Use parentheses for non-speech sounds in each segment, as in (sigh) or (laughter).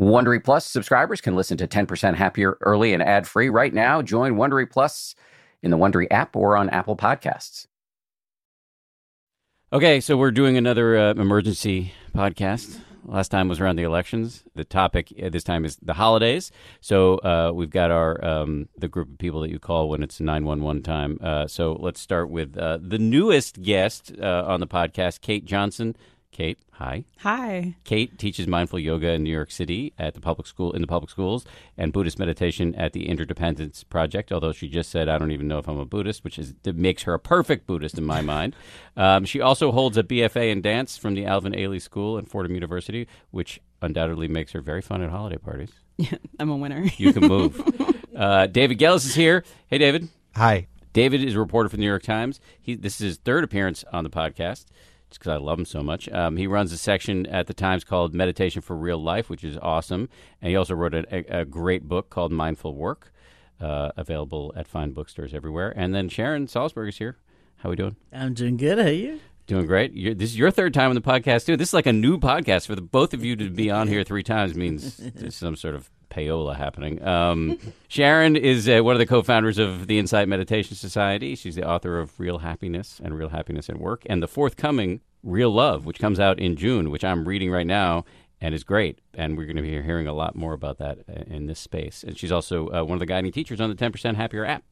Wondery Plus subscribers can listen to 10% Happier early and ad free right now. Join Wondery Plus in the Wondery app or on Apple Podcasts. Okay, so we're doing another uh, emergency podcast. Last time was around the elections. The topic uh, this time is the holidays. So uh, we've got our um, the group of people that you call when it's nine one one time. Uh, so let's start with uh, the newest guest on the podcast, Kate Johnson. Kate, hi. Hi. Kate teaches mindful yoga in New York City at the public school in the public schools and Buddhist meditation at the Interdependence Project. Although she just said, "I don't even know if I'm a Buddhist," which is that makes her a perfect Buddhist in my mind. (laughs) Um, she also holds a BFA in dance from the Alvin Ailey School and Fordham University, which undoubtedly makes her very fun at holiday parties. Yeah, (laughs) I'm a winner. You can move. (laughs) uh, David Gelles is here. Hey, David. Hi. David is a reporter for the New York Times. He, this is his third appearance on the podcast just because I love him so much. Um, he runs a section at the Times called Meditation for Real Life, which is awesome. And he also wrote a, a great book called Mindful Work, uh, available at fine bookstores everywhere. And then Sharon Salzberg is here. How are we doing? I'm doing good. How are you? Doing great. You're, this is your third time on the podcast too. This is like a new podcast for the both of you to be on here three times means (laughs) some sort of payola happening. Um, (laughs) Sharon is uh, one of the co-founders of the Insight Meditation Society. She's the author of Real Happiness and Real Happiness at Work, and the forthcoming Real Love, which comes out in June, which I'm reading right now and is great. And we're going to be hearing a lot more about that uh, in this space. And she's also uh, one of the guiding teachers on the 10% Happier app.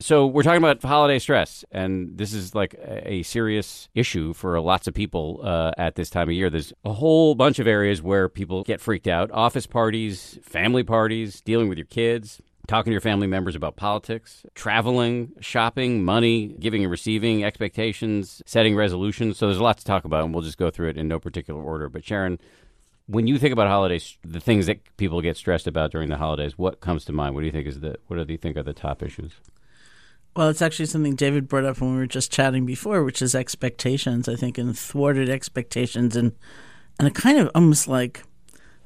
So we're talking about holiday stress, and this is like a serious issue for lots of people uh, at this time of year. There's a whole bunch of areas where people get freaked out: office parties, family parties, dealing with your kids, talking to your family members about politics, traveling, shopping, money, giving and receiving, expectations, setting resolutions. So there's a lot to talk about, and we'll just go through it in no particular order. But Sharon, when you think about holidays, the things that people get stressed about during the holidays, what comes to mind? What do you think is the what do you think are the top issues? Well, it's actually something David brought up when we were just chatting before, which is expectations. I think and thwarted expectations, and and a kind of almost like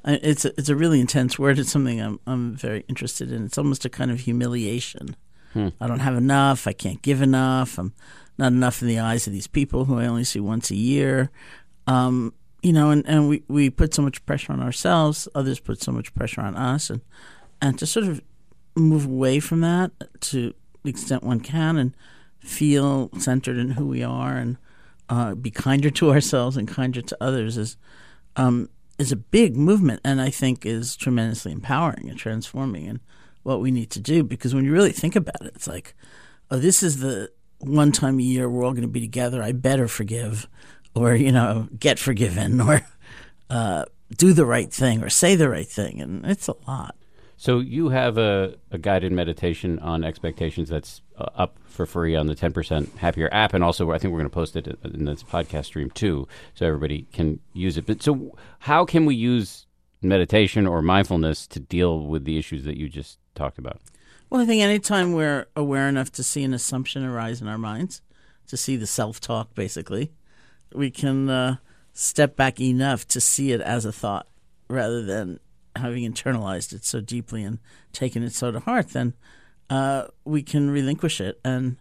it's a, it's a really intense word. It's something I'm I'm very interested in. It's almost a kind of humiliation. Hmm. I don't have enough. I can't give enough. I'm not enough in the eyes of these people who I only see once a year. Um, you know, and, and we, we put so much pressure on ourselves. Others put so much pressure on us, and and to sort of move away from that to the extent one can and feel centered in who we are and uh, be kinder to ourselves and kinder to others is um, is a big movement and I think is tremendously empowering and transforming and what we need to do because when you really think about it, it's like, oh, this is the one time a year we're all going to be together. I better forgive, or you know, get forgiven, or uh, do the right thing, or say the right thing, and it's a lot. So you have a, a guided meditation on expectations that's uh, up for free on the 10% Happier app. And also, I think we're going to post it in this podcast stream too, so everybody can use it. But so, how can we use meditation or mindfulness to deal with the issues that you just talked about? Well, I think anytime we're aware enough to see an assumption arise in our minds, to see the self talk, basically, we can uh, step back enough to see it as a thought rather than having internalized it so deeply and taken it so to heart, then uh, we can relinquish it and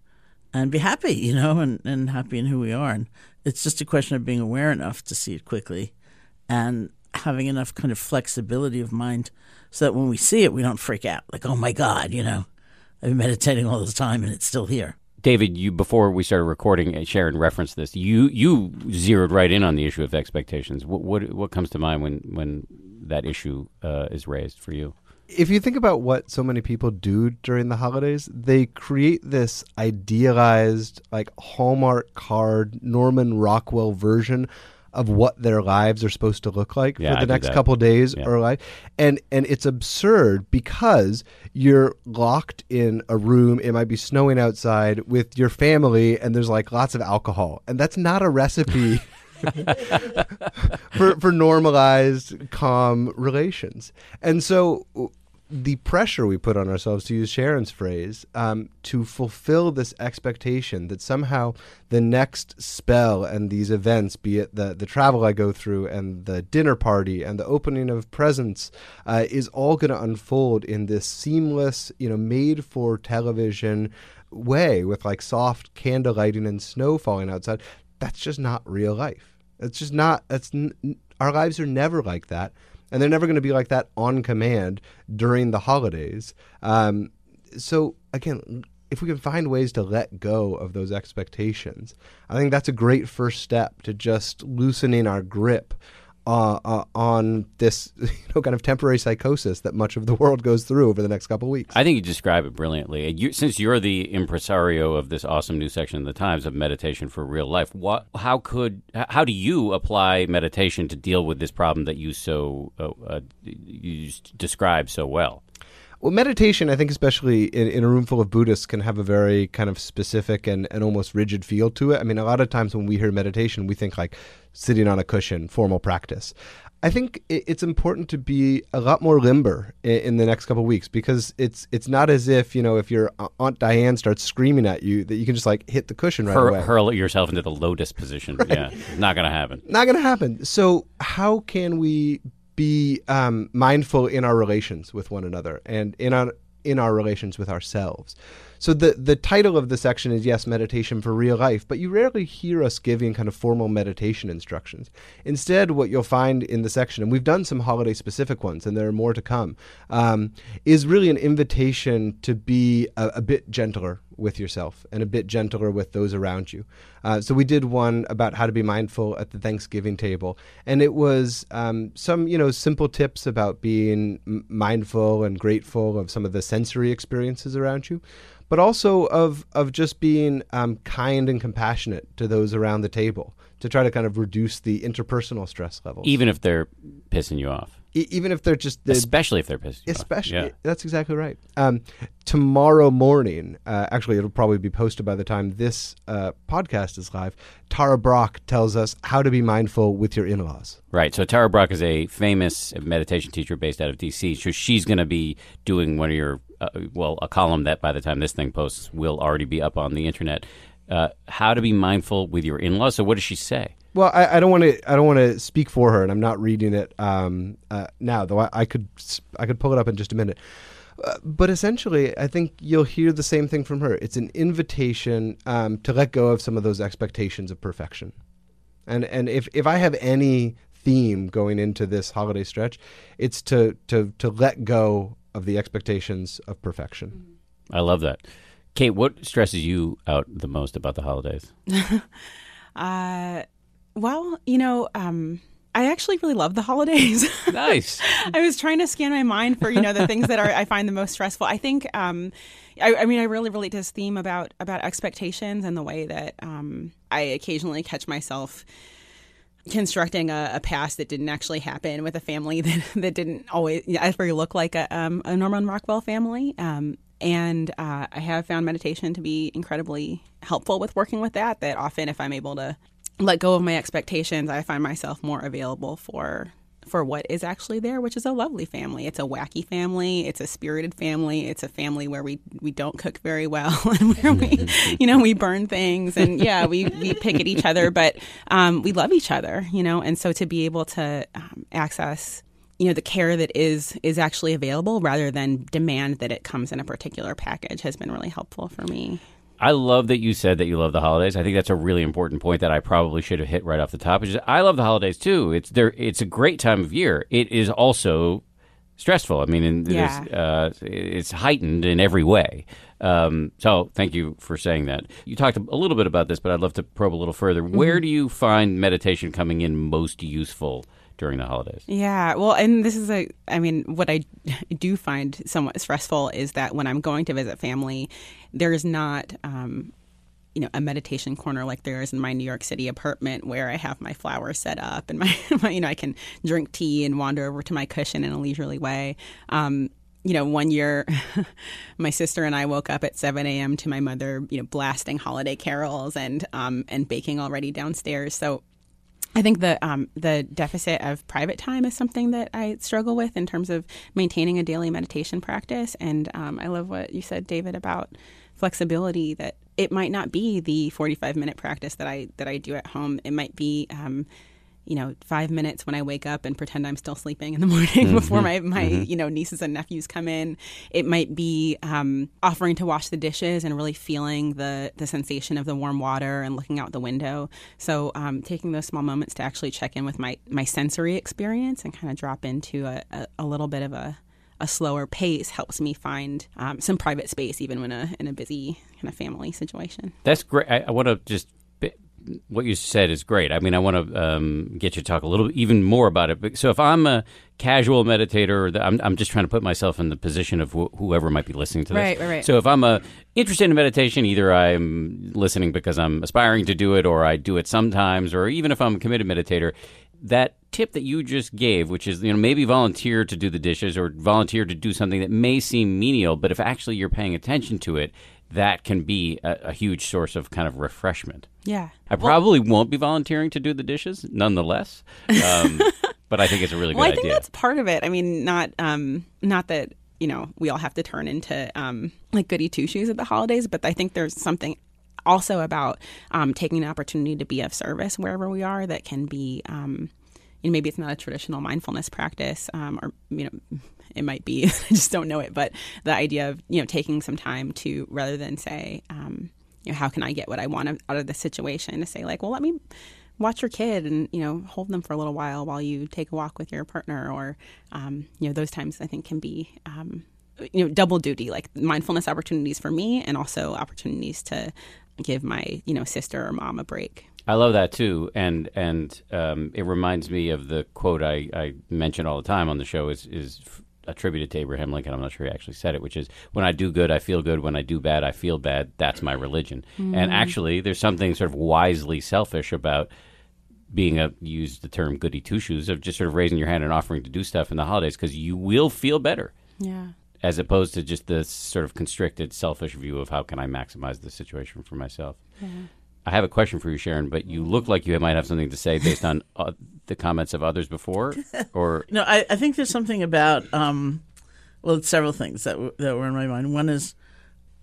and be happy, you know, and, and happy in who we are. And it's just a question of being aware enough to see it quickly and having enough kind of flexibility of mind so that when we see it, we don't freak out like, oh my God, you know, I've been meditating all this time and it's still here. David, you before we started recording, uh, Sharon referenced this. You you zeroed right in on the issue of expectations. What what, what comes to mind when when that issue uh, is raised for you? If you think about what so many people do during the holidays, they create this idealized, like Hallmark card, Norman Rockwell version of what their lives are supposed to look like yeah, for the I next couple days yeah. or life. and and it's absurd because you're locked in a room it might be snowing outside with your family and there's like lots of alcohol and that's not a recipe (laughs) (laughs) for for normalized calm relations and so the pressure we put on ourselves, to use Sharon's phrase, um, to fulfill this expectation that somehow the next spell and these events, be it the, the travel I go through and the dinner party and the opening of presents, uh, is all going to unfold in this seamless, you know, made for television way with like soft candle lighting and snow falling outside. That's just not real life. It's just not. That's n- our lives are never like that and they're never going to be like that on command during the holidays. Um, so again, if we can find ways to let go of those expectations, I think that's a great first step to just loosening our grip uh, uh, on this (laughs) you know kind of temporary psychosis that much of the world goes through over the next couple weeks. I think you describe it brilliantly. You, since you're the impresario of this awesome new section in the Times of meditation for real life, what, how could, how do you apply meditation to deal with this problem that you so uh, uh you describe so well? Well, meditation, I think, especially in, in, a room full of Buddhists, can have a very kind of specific and, and almost rigid feel to it. I mean, a lot of times when we hear meditation, we think like sitting on a cushion, formal practice. I think it's important to be a lot more limber in, the next couple weeks because it's it's not as if you know if your aunt Diane starts screaming at you that you can just like hit the cushion right Hur- away. Hurl yourself into the lotus position. right. Yeah, not going to happen. Not going to happen. So how can we be um, mindful in our relations with one another and in our in our relations with ourselves. So the the title of the section is yes, meditation for real life, but you rarely hear us giving kind of formal meditation instructions. Instead, what you'll find in the section, and we've done some holiday specific ones, and there are more to come, um, is really an invitation to be a, a bit gentler with yourself and a bit gentler with those around you. Uh, so we did one about how to be mindful at the Thanksgiving table, and it was um, some you know simple tips about being mindful and grateful of some of the sensory experiences around you, but also of of just being um, kind and compassionate to those around the table to try to kind of reduce the interpersonal stress levels, even if they're pissing you off. Even if they're just especially if they're pissed especially yeah. that's exactly right. Um, tomorrow morning uh, actually it'll probably be posted by the time this uh, podcast is live Tara Brach tells us how to be mindful with your in-laws. Right so Tara Brach is a famous meditation teacher based out of dc so she's going to be doing one of your uh, well a column that by the time this thing posts will already be up on the internet uh, how to be mindful with your in-laws so what does she say well, I, don't want to. I don't want to speak for her, and I'm not reading it um, uh, now. Though I, I, could, I could pull it up in just a minute. Uh, but essentially, I think you'll hear the same thing from her. It's an invitation um, to let go of some of those expectations of perfection. And and if if I have any theme going into this holiday stretch, it's to to to let go of the expectations of perfection. I love that. Kate, what stresses you out the most about the holidays? (laughs) uh well, you know, um, I actually really love the holidays. (laughs) Nice. I was trying to scan my mind for you know the things that are I find the most stressful. I think, um, I, I, mean, I really relate to this theme about about expectations and the way that um, I occasionally catch myself constructing a, a, past that didn't actually happen with a family (laughs) that that didn't always ever look like a, um, a Norman Rockwell family. Um, and uh, I have found meditation to be incredibly helpful with working with that. That often, if I'm able to let go of my expectations, I find myself more available for for what is actually there, which is a lovely family. It's a wacky family. It's a spirited family. It's a family where we we don't cook very well (laughs) and where we, you know, we burn things and yeah, we we pick at each other, but um, we love each other, you know. And so to be able to um, access you know the care that is is actually available rather than demand that it comes in a particular package has been really helpful for me I love that you said that you love the holidays. I think that's a really important point that I probably should have hit right off the top. Is I love the holidays too. It's there. It's a great time of year. It is also stressful. I mean, yeah. uh, it's heightened in every way. Um, so thank you for saying that. You talked a little bit about this, but I'd love to probe a little further. Mm-hmm. Where do you find meditation coming in most useful? During the holidays. Yeah, well, and this is a, I mean, what I (laughs) do find somewhat stressful is that when I'm going to visit family, there's not, um, you know, a meditation corner like there is in my New York City apartment where I have my flowers set up and (laughs) my, my you know, I can drink tea and wander over to my cushion in a leisurely way. Um, you know, one year, (laughs) my sister and I woke up at 7 a.m. to my mother, you know, blasting holiday carols and um, and baking already downstairs. So I think the um, the deficit of private time is something that I struggle with in terms of maintaining a daily meditation practice. And um, I love what you said, David, about flexibility. That it might not be the forty five minute practice that I that I do at home. It might be um, you know, five minutes when I wake up and pretend I'm still sleeping in the (laughs) morning Mm-hmm. before my, my you know, nieces and nephews come in. It might be um, offering to wash the dishes and really feeling the, the sensation of the warm water and looking out the window. So um, taking those small moments to actually check in with my, my sensory experience and kind of drop into a, a, a little bit of a, a slower pace helps me find um, some private space even when a, in a busy kind of family situation. That's great. I, I want to just what you said is great. I mean, I want to um, get you to talk a little even more about it. But, so, if I'm a casual meditator, or the, I'm, I'm just trying to put myself in the position of wh- whoever might be listening to this. Right, right, right. So, if I'm a interested in meditation, either I'm listening because I'm aspiring to do it, or I do it sometimes, or even if I'm a committed meditator, that tip that you just gave, which is you know maybe volunteer to do the dishes or volunteer to do something that may seem menial, but if actually you're paying attention to it, that can be a, a huge source of kind of refreshment. Yeah. I probably won't be volunteering to do the dishes, nonetheless. Um, (laughs) but I think it's a really good well, I think idea. that's part of it. I mean, not um, not that you know we all have to turn into um, like goody two shoes at the holidays, but I think there's something also about um, taking an opportunity to be of service wherever we are that can be. Um, you know, maybe it's not a traditional mindfulness practice, um, or you know, it might be. (laughs) I just don't know it. But the idea of you know taking some time to rather than say, um, you know, how can I get what I want out of the situation, to say like, well, let me watch your kid and you know hold them for a little while while you take a walk with your partner, or um, you know those times I think can be. Um, you know, double duty, like mindfulness opportunities for me, and also opportunities to give my, you know, sister or mom a break. I love that too, and and um, it reminds me of the quote I, I mention all the time on the show is is attributed to Abraham Lincoln. I'm not sure he actually said it, which is when I do good, I feel good. When I do bad, I feel bad. That's my religion. And mm-hmm. actually, there's something sort of wisely selfish about being a use the term goody two shoes of just sort of raising your hand and offering to do stuff in the holidays because you will feel better Yeah. as opposed to just this sort of constricted, selfish view of how can I maximize the situation for myself. I have a question for you, Sharon, but you look like you might have something to say based on uh, the comments of others before, (laughs) or No, I, I think there's something about um, well, it's several things that w- that were in my mind. One is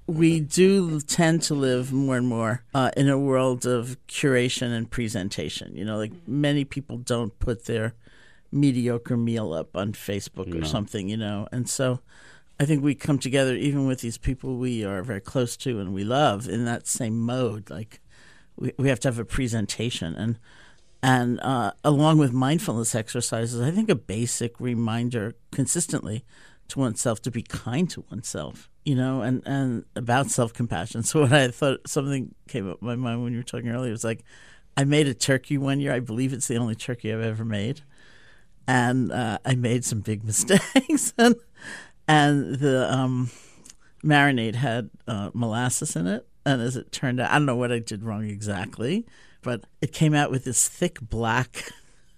we do tend to live more and more uh, in a world of curation and presentation. You know, like many people don't put their mediocre meal up on Facebook or something. You know, and so I think we come together even with these people we are very close to and we love in that same mode. Like we we have to have a presentation and and uh, along with mindfulness exercises, I think a basic reminder consistently to oneself to be kind to oneself, you know, and, and about self compassion. (laughs) So when I thought something came up my mind when you were talking earlier, it was like, I made a turkey one year. I believe it's the only turkey I've ever made, and uh, I made some big (laughs) mistakes, and and the um, marinade had uh, molasses in it. And as it turned out, I don't know what I did wrong exactly, but it came out with this thick black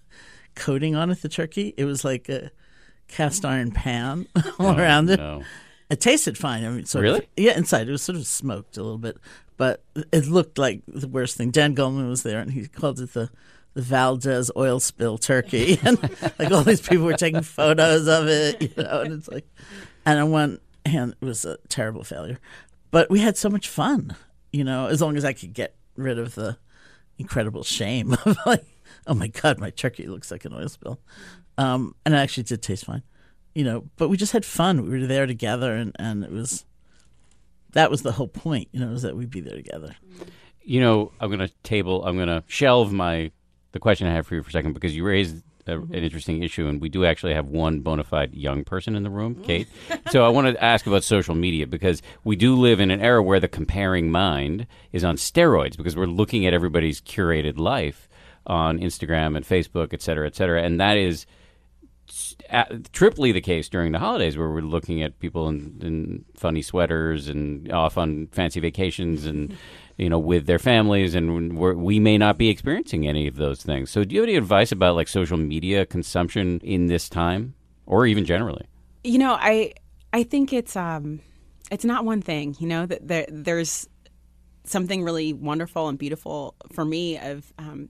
(laughs) coating on it. The turkey, it was like a cast iron pan (laughs) all oh, around it. no. It tasted fine. I mean, sort Really? Of, yeah, inside it was sort of smoked a little bit, but it looked like the worst thing. Dan Goleman was there, and he called it the the Valdez oil spill turkey, (laughs) and like all these people were taking photos of it, you know, and it's like, and on one hand, it was a terrible failure, but we had so much fun, you know, as long as I could get rid of the incredible shame (laughs) of like, oh my god, my turkey looks like an oil spill, um, and it actually did taste fine you know, but we just had fun. We were there together, and, and it was that was the whole point, you know, is that we'd be there together. You know, I'm going to table. I'm going to shelve my the question I have for you for a second because you raised a, mm-hmm. an interesting issue, and we do actually have one bona fide young person in the room, mm. Kate. (laughs) so I want to ask about social media because we do live in an era where the comparing mind is on steroids because we're looking at everybody's curated life on Instagram and Facebook, et cetera, et cetera, and that is triply the case during the holidays where we're looking at people in, in funny sweaters and off on fancy vacations and (laughs) you know with their families and we may not be experiencing any of those things so do you have any advice about like social media consumption in this time or even generally You know, I I think it's um it's not one thing, you know, that there there's something really wonderful and beautiful for me of um,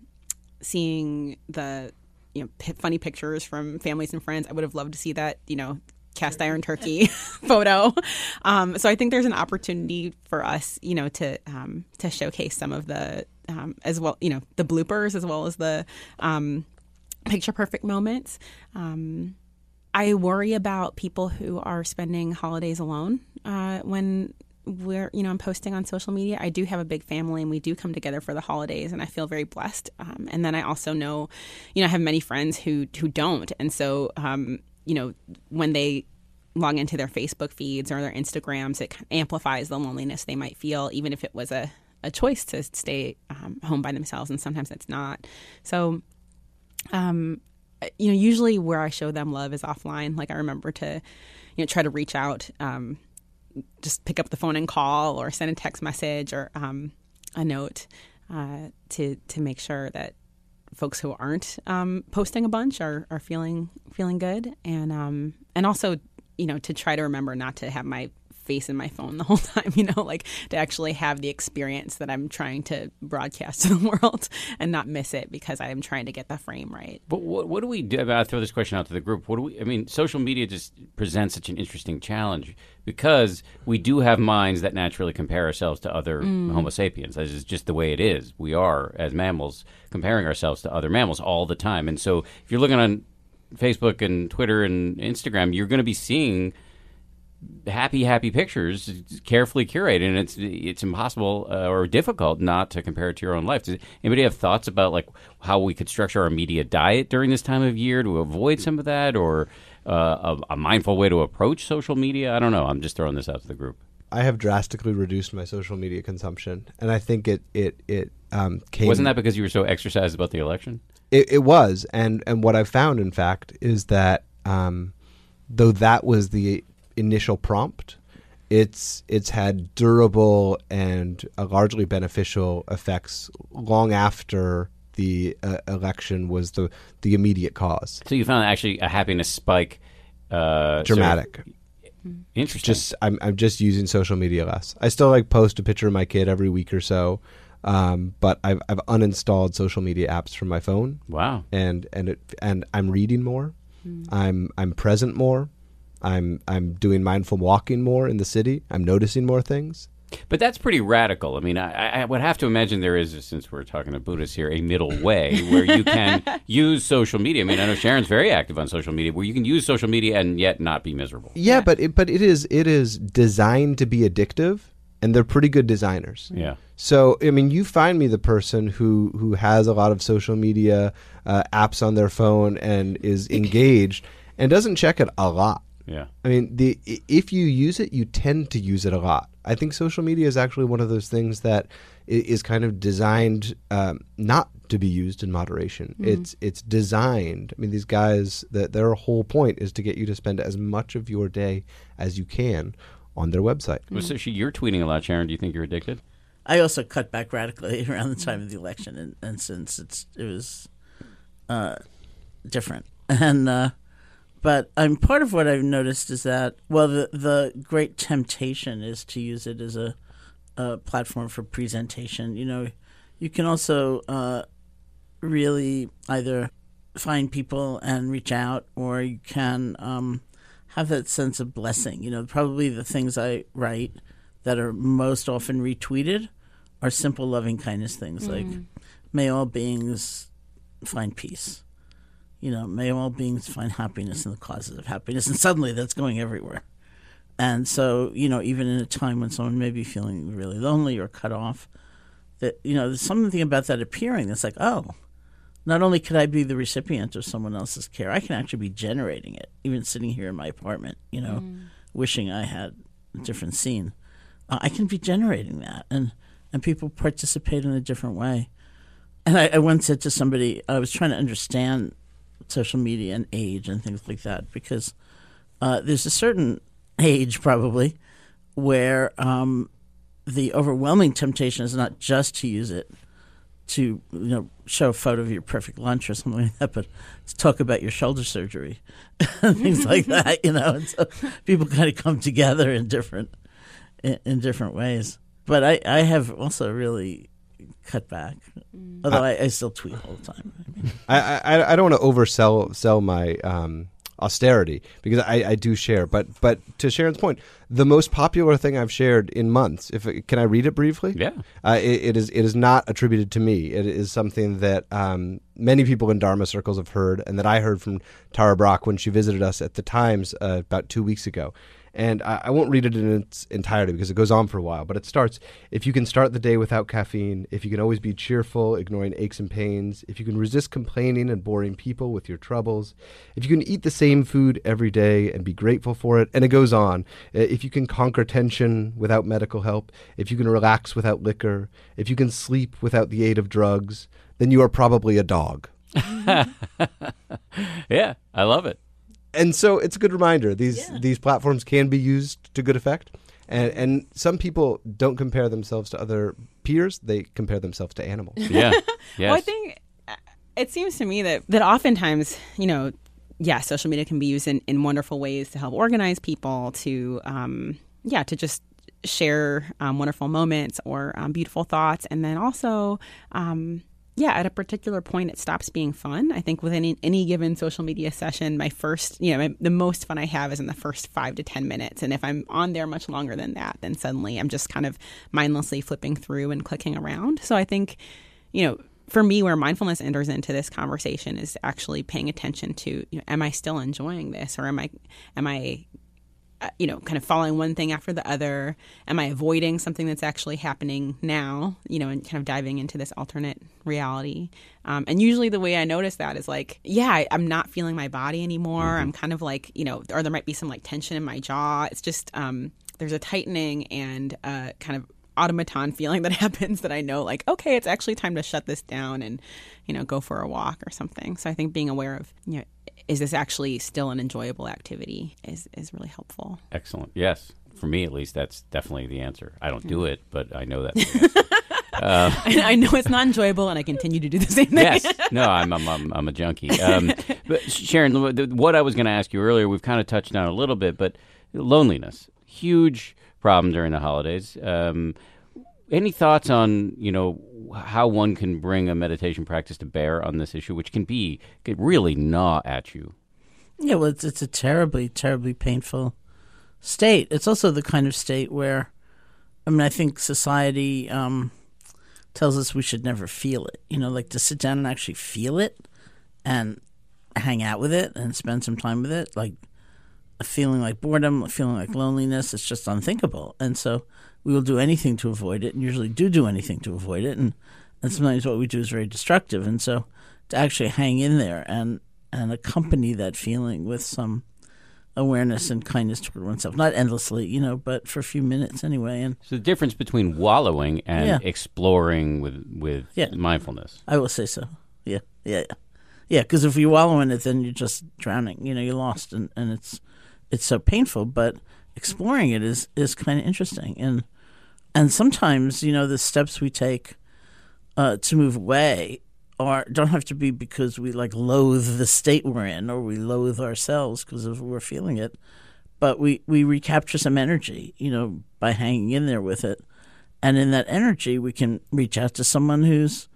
seeing the you know p- funny pictures from families and friends. I would have loved to see that, you know, cast iron turkey (laughs) photo. Um, so I think there's an opportunity for us, you know, to um, to showcase some of the um, as well, you know, the bloopers as well as the um, picture perfect moments. Um, I worry about people who are spending holidays alone uh, when we're you know I'm posting on social media. I do have a big family and we do come together for the holidays, and I feel very blessed. Um, and then I also know, you know, I have many friends who who don't, and so um, you know when they log into their Facebook feeds or their Instagrams, it amplifies the loneliness they might feel, even if it was a a choice to stay um, home by themselves, and sometimes it's not. So um, you know, usually where I show them love is offline. Like I remember to, you know, try to reach out, um, just pick up the phone and call, or send a text message or um, a note uh, to to make sure that folks who aren't um, posting a bunch are, are feeling feeling good, and um, and also you know to try to remember not to have my face in my phone the (laughs) whole time, you know, like to actually have the experience that I'm trying to broadcast to the (laughs) world and not miss it because I am trying to get the frame right. But what, what do we do? I'll throw this question out to the group. What do we? I mean, social media just presents such an interesting challenge because we do have minds that naturally compare ourselves to other mm. Homo sapiens. That is just the way it is. We are as mammals comparing ourselves to other mammals all the time. And so, if you're looking on Facebook and Twitter and Instagram, you're going to be seeing happy, happy pictures, carefully curated, and it's it's impossible uh, or difficult not to compare it to your own life. Does anybody have thoughts about like how we could structure our media diet during this time of year to avoid some of that, or uh, a, a mindful way to approach social media? I don't know. I'm just throwing this out to the group. I have drastically reduced my social media consumption, and I think it it it um, came. Wasn't that because you were so exercised about the election? It, it was, and and what I've found, in fact, is that um, though that was the initial prompt, it's it's had durable and uh, largely beneficial effects long after the uh, election was the the immediate cause. So you found actually a happiness spike. Uh, sort of- Dramatic. interesting. Just I'm I'm just using social media less. I still like post a picture of my kid every week or so, um, but I've I've uninstalled social media apps from my phone. wow. and and it and I'm reading more. I'm I'm present more. I'm I'm doing mindful walking more in the city. I'm noticing more things. But that's pretty radical. I mean, I, I would have to imagine there is, since we're talking to Buddhists here, a middle (laughs) way where you can use social media. I mean, I know Sharon's very active on social media, where you can use social media and yet not be miserable. Yeah, but it, but it is it is designed to be addictive, and they're pretty good designers. Yeah. So I mean, you find me the person who who has a lot of social media uh, apps on their phone and is engaged and doesn't check it a lot. Yeah. I mean, the if you use it, you tend to use it a lot. I think social media is actually one of those things that is kind of designed um, not to be used in moderation. It's it's designed. I mean, these guys, that their whole point is to get you to spend as much of your day as you can on their website. Well, So she, you're tweeting a lot, Sharon. Do you think you're addicted? I also cut back radically (laughs) around the time of the election, and, and since it's it was uh, different, (laughs) and uh, but I'm part of what I've noticed is that well, the the great temptation is to use it as a, a platform for presentation. You know, you can also uh, really either find people and reach out, or you can um, have that sense of blessing. You know, probably the things I write that are most often retweeted are simple loving kindness things like may all beings find peace you know may all beings find happiness in the causes of happiness and suddenly that's going everywhere. And so you know even in a time when someone may be feeling really lonely or cut off that you know there's something about that appearing that's like oh not only could i be the recipient of someone else's care i can actually be generating it even sitting here in my apartment you know wishing i had a different scene. Uh, I can be generating that, and and people participate in a different way. And I, I once said to somebody, I was trying to understand social media and age and things like that because uh, there's a certain age probably where um, the overwhelming temptation is not just to use it to you know show a photo of your perfect lunch or something like that, but to talk about your shoulder surgery, (laughs) things like (laughs) that. You know, and so people kind of come together in different in, in different ways. But I, I have also really cut back, although I, I still tweet all the time. I mean, I, I, I don't want to oversell sell my um, austerity because I, I do share. But but to Sharon's point, the most popular thing I've shared in months. If can I read it briefly? Yeah. Uh, it, it is it is not attributed to me. It is something that um, many people in Dharma circles have heard, and that I heard from Tara Brach when she visited us at the Times uh, about two weeks ago. And I, I won't read it in its entirety because it goes on for a while. But it starts: if you can start the day without caffeine, if you can always be cheerful, ignoring aches and pains, if you can resist complaining and boring people with your troubles, if you can eat the same food every day and be grateful for it, and it goes on. If you can conquer tension without medical help, if you can relax without liquor, if you can sleep without the aid of drugs, then you are probably a dog. (laughs) Yeah, I love it. And so it's a good reminder these these platforms can be used to good effect and and some people don't compare themselves to other peers they compare themselves to animals (laughs) Yeah. Yes. (laughs) Well, I think uh, it seems to me that that oftentimes, you know, yeah, social media can be used in, in wonderful ways to help organize people, to um, yeah, to just share um, wonderful moments or um, beautiful thoughts, and then also. Um, yeah, at a particular point, it stops being fun. I think within any, any given social media session, my first, you know, my, the most fun I have is in the first five to 10 minutes. And if I'm on there much longer than that, then suddenly I'm just kind of mindlessly flipping through and clicking around. So I think, you know, for me, where mindfulness enters into this conversation is actually paying attention to, you know, am I still enjoying this, or am I, am I, you know, kind of following one thing after the other? Am I avoiding something that's actually happening now? You know, and kind of diving into this alternate reality. Um, and usually, the way I notice that is like, yeah, I, I'm not feeling my body anymore. I'm kind of like, you know, or there might be some like tension in my jaw. It's just um, there's a tightening and uh, kind of automaton feeling that (laughs) happens that I know like okay it's actually time to shut this down and you know go for a walk or something so I think being aware of you know is this actually still an enjoyable activity is is really helpful Excellent. Yes. For me, at least, that's definitely the answer. I don't do it, but I know that (laughs) answer. (laughs) I, I know it's not enjoyable and I continue to do the same thing yes. No, I'm, I'm, I'm, I'm a junkie. Um, but Sharon, what I was going to ask you earlier, we've kind of touched on a little bit, but loneliness, huge problem during the holidays. Um, any thoughts on you know how one can bring a meditation practice to bear on this issue, which can be could really gnaw at you? Yeah, well, it's, it's a terribly, terribly painful state. It's also the kind of state where, I mean, I think society um, tells us we should never feel it. You know, like to sit down and actually feel it and hang out with it and spend some time with it. Like feeling like boredom, feeling like loneliness, it's just unthinkable. And so we will do anything to avoid it and usually do do anything to avoid it. And, and sometimes what we do is very destructive. And so to actually hang in there and, and accompany that feeling with some awareness and kindness toward oneself, not endlessly, you know, but for a few minutes anyway. And So the difference between wallowing and Yeah. exploring with with Yeah. mindfulness. I will say so. Yeah, yeah, yeah. Yeah, because if you wallow in it, then you're just drowning. You know, you're lost, and, and it's it's so painful. But exploring it is is kind of interesting, and and sometimes you know the steps we take uh, to move away are don't have to be because we like loathe the state we're in or we loathe ourselves because we're feeling it, but we we recapture some energy, you know, by hanging in there with it, and in that energy we can reach out to someone who's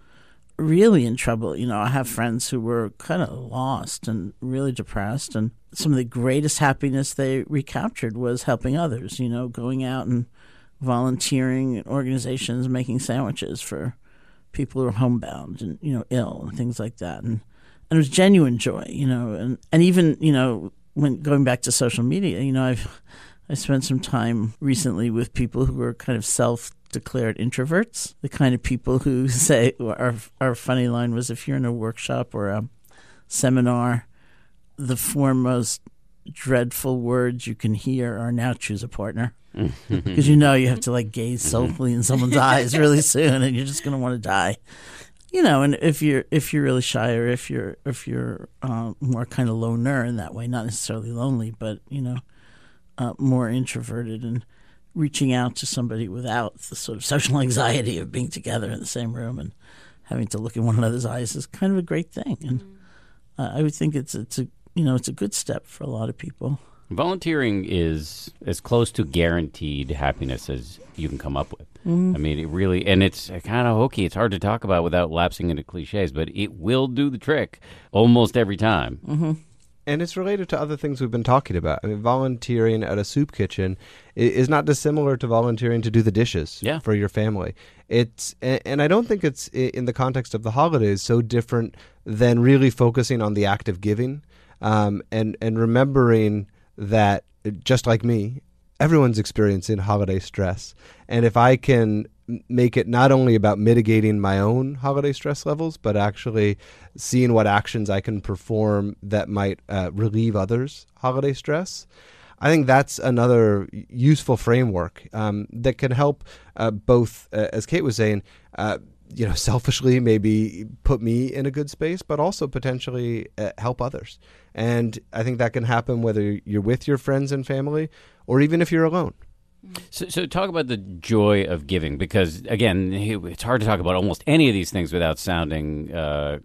really in trouble. You know, I have friends who were kind of lost and really depressed, and some of the greatest happiness they recaptured was helping others. You know, going out and volunteering in organizations, making sandwiches for people who are homebound and you know ill and things like that, and and it was genuine joy. You know, and and even you know when going back to social media, you know, I've I spent some time recently with people who are kind of self declared introverts, the kind of people who (laughs) say our our funny line was if you're in a workshop or a seminar, the four most dreadful words you can hear are now choose a partner. (laughs) Because you know you have to like gaze soulfully in (laughs) someone's eyes really soon, and you're just going to want to die. You know, and if you're if you're really shy, or if you're if you're uh, more kind of loner in that way, not necessarily lonely, but you know, uh, more introverted and reaching out to somebody without the sort of social (laughs) anxiety of being together in the same room and having to look in one another's eyes is kind of a great thing. And uh, I would think it's it's a you know it's a good step for a lot of people. Volunteering is as close to guaranteed happiness as you can come up with. I mean, it really, and it's kind of hokey. It's hard to talk about without lapsing into cliches, but it will do the trick almost every time. Mm-hmm. And it's related to other things we've been talking about. I mean, volunteering at a soup kitchen is not dissimilar to volunteering to do the dishes Yeah. for your family. It's and I don't think it's in the context of the holidays so different than really focusing on the act of giving, um, and and remembering that just like me, everyone's experiencing holiday stress, and if I can make it not only about mitigating my own holiday stress levels, but actually seeing what actions I can perform that might uh, relieve others' holiday stress. I think that's another useful framework um, that can help uh, both, uh, as Kate was saying, uh, you know, (laughs) selfishly maybe put me in a good space, but also potentially uh, help others. And I think that can happen whether you're with your friends and family or even if you're alone. So, so talk about the joy of giving, because again, it's hard to talk about almost any of these things without sounding, uh,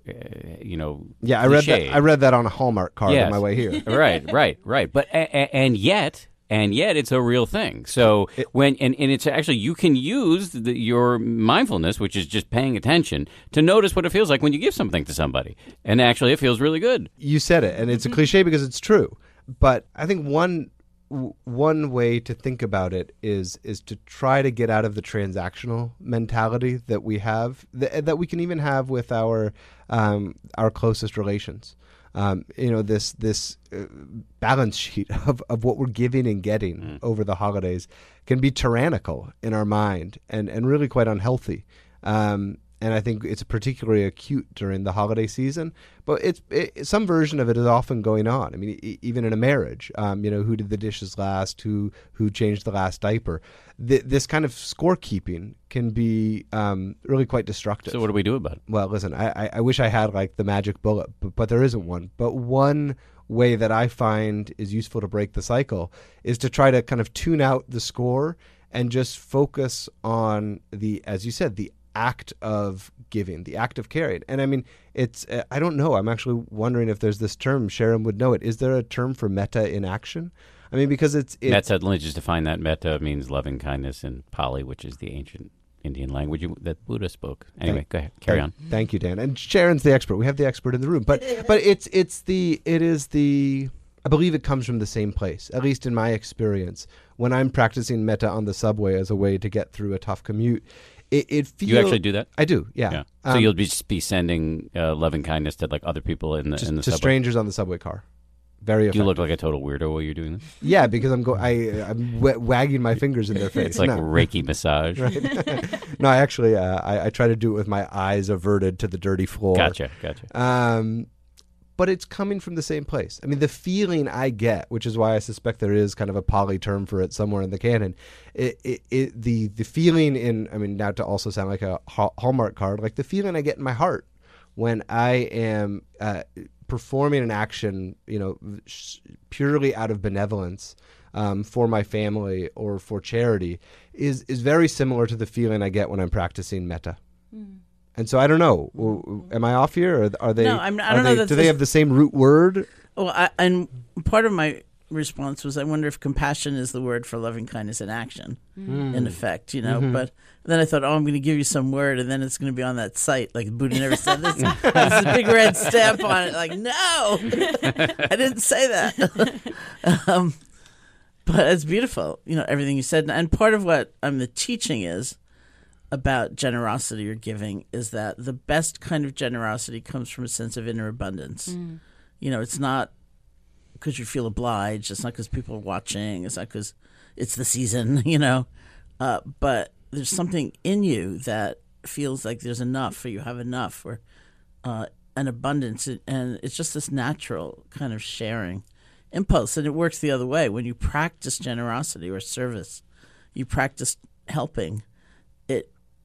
you know, Yeah, I read that. I read that on a Hallmark card Yes. on my way here. (laughs) right, right, right. But and yet, and yet, it's a real thing. So when and, and it's actually you can use the, your mindfulness, which is just paying attention, to notice what it feels like when you give something to somebody, and actually, it feels really good. you said it, and it's a cliche because it's true. But I think one w- one way to think about it is is to try to get out of the transactional mentality that we have that, that we can even have with our um, our closest relations. Um, you know this this uh, balance sheet (laughs) of, of what we're giving and getting over the holidays can be tyrannical in our mind and, and really quite unhealthy. Um, and I think it's particularly acute during the holiday season. But it's it, some version of it is often going on. I mean, e- even in a marriage, um, you know, who did the dishes last? Who who changed the last diaper? Th- this kind of scorekeeping can be um, really quite destructive. So what do we do about it? Well, listen, I, I, I wish I had like the magic bullet, but, but there isn't one. But one way that I find is useful to break the cycle is to try to kind of tune out the score and just focus on the, as you said, the act of giving, the act of caring. And I mean, it's, uh, I don't know. I'm actually wondering if there's this term, Sharon would know it. Is there a term for metta in action? I mean, because it's, it's Metta, let me just define that. Metta means loving kindness in Pali, which is the ancient Indian language that Buddha spoke. Anyway, go ahead, carry on. Thank- Thank you, Dan. And Sharon's the expert. We have the expert in the room, but (laughs) but it's it's the it is the I believe it comes from the same place. At least in my experience, when I'm practicing metta on the subway as a way to get through a tough commute, it, it feels. You actually do that? I do. Yeah. Yeah. So Um, you'll be just be sending uh, loving kindness to like other people in the just in the to subway. strangers on the subway car. Very Do you look like a total weirdo while you're doing this? yeah, because I'm go I I'm w- wagging my fingers in their face. It's like no. Reiki massage. (laughs) no, I actually uh, I, I try to do it with my eyes averted to the dirty floor. Gotcha, gotcha. Um, but it's coming from the same place. I mean, the feeling I get, which is why I suspect there is kind of a Pali term for it somewhere in the canon. It, it, it the the feeling in, I mean, now to also sound like a Hallmark card, like the feeling I get in my heart when I am uh, performing an action, you know, sh- purely out of benevolence. Um, for my family or for charity is is very similar to the feeling I get when I'm practicing metta. And so I don't know. W- w- Am I off here? Or are they? No, I'm- I are don't know they- that do they have the same root word? Well, I, and part of my response was, I wonder if compassion is the word for loving kindness in action, in effect, you know. But then I thought, oh, I'm going to give you some word, and then it's going to be on that site. Like Buddha never said this. (laughs) There's a big red stamp on it. Like, no, (laughs) I didn't say that. (laughs) um, but it's beautiful, you know, everything you said. And part of what I'm um, the teaching is about generosity or giving is that the best kind of generosity comes from a sense of inner abundance. You know, it's not because you feel obliged. It's not because people are watching. It's not because it's the season, (laughs) you know. Uh, but there's something in you that feels like there's enough, or you have enough, or uh, an abundance, and it's just this natural kind of sharing impulse, and it works the other way. When you practice generosity or service, you practice helping.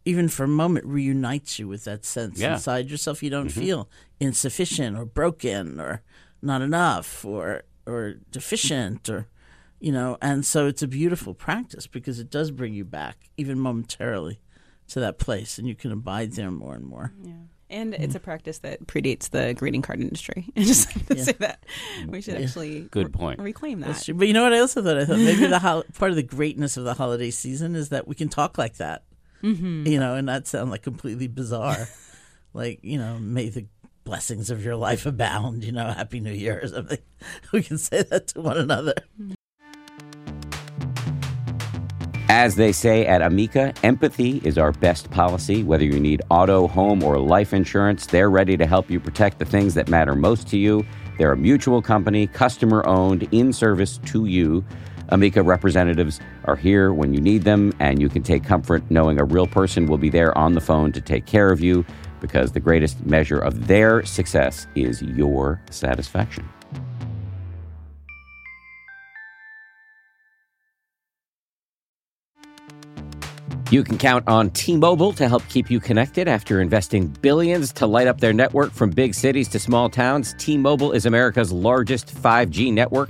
It even for a moment reunites you with that sense Yeah. inside yourself. You don't mm-hmm. feel insufficient or broken or not enough or or deficient or you know and so it's a beautiful practice because it does bring you back even momentarily to that place and you can abide there more and more Yeah. And it's mm-hmm. a practice that predates the greeting card industry. (laughs) I just like to Yeah. say that mm-hmm. we should actually Good re- point. reclaim that. true. But you know what I also thought? I thought maybe the hol- part of the greatness of the holiday season is that we can talk like that, mm-hmm. you know, and that sound like completely bizarre. (laughs) like you know, may the blessings of your life abound, you know, Happy New Year or something. (laughs) We can say that to one another. As they say at Amica, empathy is our best policy. Whether you need auto, home, or life insurance, they're ready to help you protect the things that matter most to you. They're a mutual company, customer owned, in service to you. Amica representatives are here when you need them, and you can take comfort knowing a real person will be there on the phone to take care of you because the greatest measure of their success is your satisfaction. You can count on T Mobile to help keep you connected after investing billions to light up their network from big cities to small towns. T Mobile is America's largest 5G network.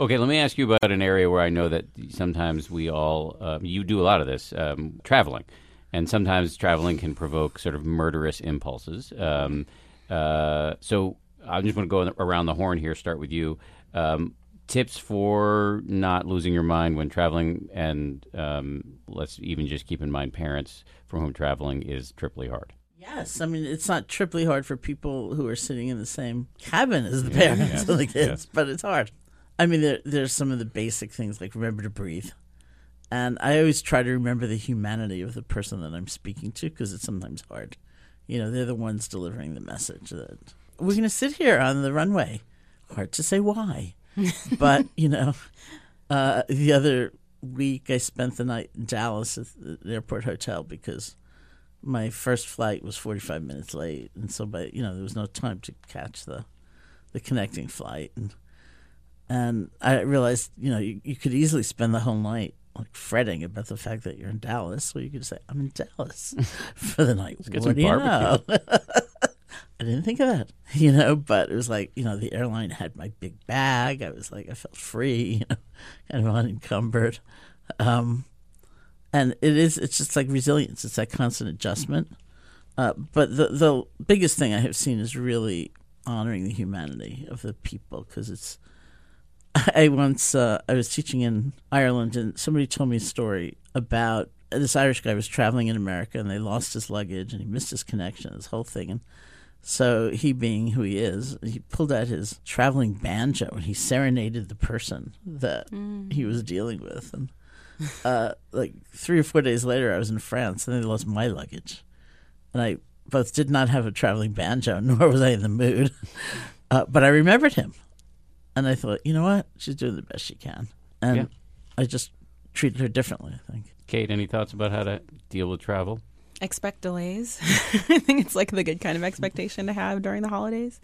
Okay, let me ask you about an area where I know that sometimes we all, um, you do a lot of this, um, traveling. And sometimes traveling can provoke sort of murderous impulses. Um, uh, so I'm just going to go around the horn here, start with you. Um, tips for not losing your mind when traveling, and um, let's even just keep in mind parents for whom traveling is triply hard. Yes, I mean it's not triply hard for people who are sitting in the same cabin as the parents and the kids, but it's hard. I mean, there, there's some of the basic things like remember to breathe. And I always try to remember the humanity of the person that I'm speaking to because it's sometimes hard. You know, they're the ones delivering the message that we're going to sit here on the runway. Hard to say why. (laughs) but, you know, uh, the other week I spent the night in Dallas at the airport hotel because my first flight was 45 minutes late. And so, by, you know, there was no time to catch the, the connecting flight. And, and I realized, you know, you, you could easily spend the whole night like fretting about the fact that you're in Dallas. So you could say, I'm in Dallas (laughs) for the night. Let's get what some do you know? (laughs) I didn't think of that, (laughs) you know, but it was like, you know, the airline had my big bag. I was like, I felt free, you know, kind of unencumbered. Um, and it is, it's just like resilience. It's that constant adjustment. Uh, but the, the biggest thing I have seen is really honoring the humanity of the people because it's, (laughs) I once uh, I was teaching in Ireland, and somebody told me a story about this Irish guy was traveling in America, and they lost his luggage, and he missed his connection, this whole thing, and so he, being who he is, he pulled out his traveling banjo and he serenaded the person that he was dealing with, and uh, like three or four days later, I was in France, and they lost my luggage, and I both did not have a traveling banjo, (laughs) nor was I in the mood, (laughs) uh, but I remembered him. And I thought, you know what? She's doing the best she can. And Yeah. I just treated her differently, I think. Kate, any thoughts about how to deal with travel? expect delays. (laughs) I think it's like the good kind of expectation to have during the holidays.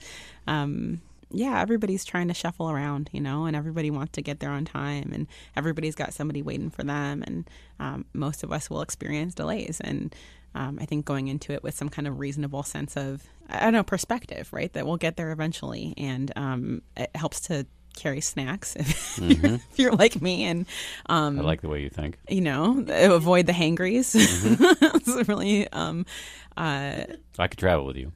Um, yeah, everybody's trying to shuffle around, you know, and everybody wants to get there on time, and everybody's got somebody waiting for them, and um, most of us will experience delays. And um, I think going into it with some kind of reasonable sense of, I don't know, perspective, right? That we'll get there eventually, and um, it helps to carry snacks (laughs) if, you're, if you're like me, and um, I like the way you think. you know, avoid the hangries. (laughs) it's really, um, uh, I could travel with you.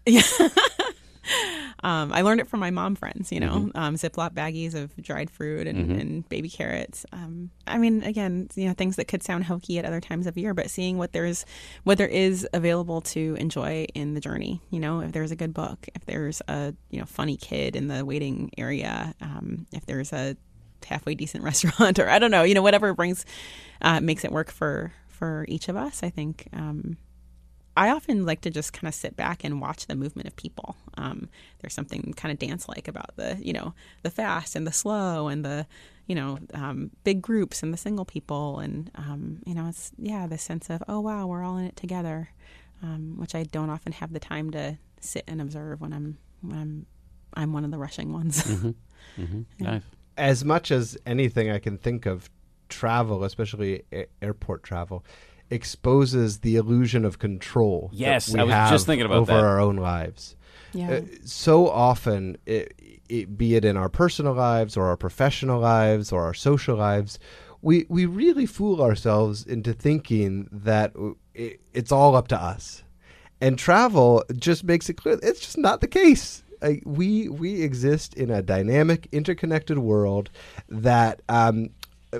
Um, I learned it from my mom friends, you know, um, Ziploc baggies of dried fruit and, and baby carrots. Um, I mean, again, you know, things that could sound hokey at other times of year, but seeing what there's, what there is available to enjoy in the journey, you know, if there's a good book, if there's a, you know, funny kid in the waiting area, um, if there's a halfway decent (laughs) restaurant or I don't know, you know, whatever brings, uh, makes it work for, for each of us, I think, um, I often like to just kind of sit back and watch the movement of people. Um, there's something kind of dance like about the, you know, the fast and the slow and the, you know, um, big groups and the single people. And, um, you know, it's, yeah, the sense of, oh, wow, we're all in it together, um, which I don't often have the time to sit and observe when I'm, when I'm, I'm one of the rushing ones. (laughs) hmm Nice. as much as anything I can think of, travel, especially a- airport travel, exposes the illusion of control. that Yes, we I was have just thinking about over that. our own lives. Yeah. Uh, so often, it, it, be it in our personal lives or our professional lives or our social lives, we we really fool ourselves into thinking that it, it's all up to us. And travel just makes it clear it's just not the case. Uh, we we exist in a dynamic, interconnected world that um,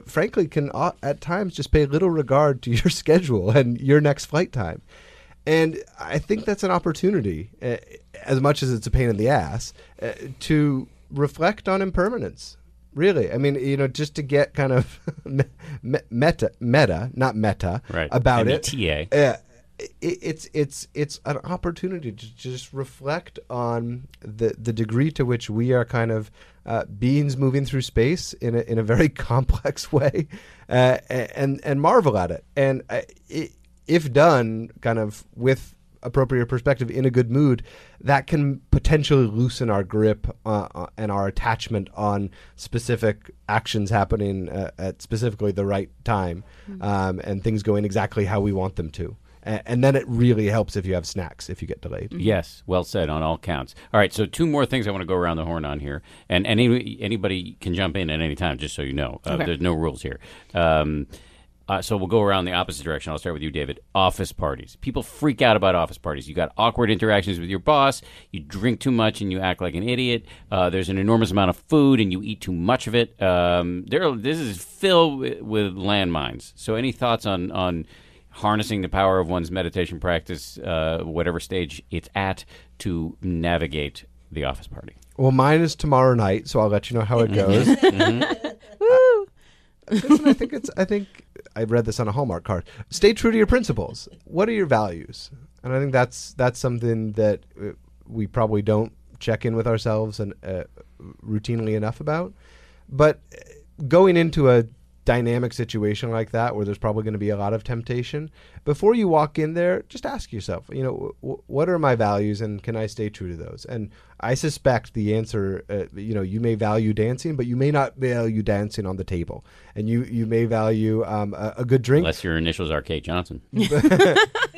frankly can at times just pay little regard to your (laughs) schedule and your next flight time. And I think that's an opportunity, uh, as much as it's a pain in the ass, uh, to reflect on impermanence. Really, I mean, you know, just to get kind of (laughs) meta, meta, not meta, Right. about it. META. Uh, it, it's it's it's an opportunity to just reflect on the the degree to which we are kind of uh, beings moving through space in a, in a very (laughs) complex way, uh, and and marvel at it. And uh, if done, kind of with appropriate perspective in a good mood, that can potentially loosen our grip uh, uh, and our attachment on specific actions happening uh, at specifically the right time, um, and things going exactly how we want them to. A- and then it really helps if you have snacks if you get delayed. Yes, well said on all counts. All right, so two more things I want to go around the horn on here, and any anybody can jump in at any time, just so you know. Uh, Okay. There's no rules here. Um, uh, so we'll go around the opposite direction. I'll start with you, David. Office parties. People freak out about office parties. You got awkward interactions with your boss. You drink too much and you act like an idiot. Uh, there's an enormous amount of food and you eat too much of it. Um, there, this is filled with, with landmines. So, any thoughts on on harnessing the power of one's meditation practice, uh, whatever stage it's at, to navigate the office party? Well, mine is tomorrow night, so I'll let you know how it goes. (laughs) Woo! Listen, I think it's. I think I read this on a Hallmark card. Stay true to your principles. What are your values? And I think that's that's something that uh, we probably don't check in with ourselves and uh, routinely enough about. But uh, going into a dynamic situation like that, where there's probably going to be a lot of temptation, before you walk in there, just ask yourself, you know, w- what are my values, and can I stay true to those? And I suspect the answer, uh, you know, you may value dancing, but you may not value dancing on the table, and you you may value um, a, a good drink, Unless your initials are Kate Johnson. (laughs) (laughs) (laughs)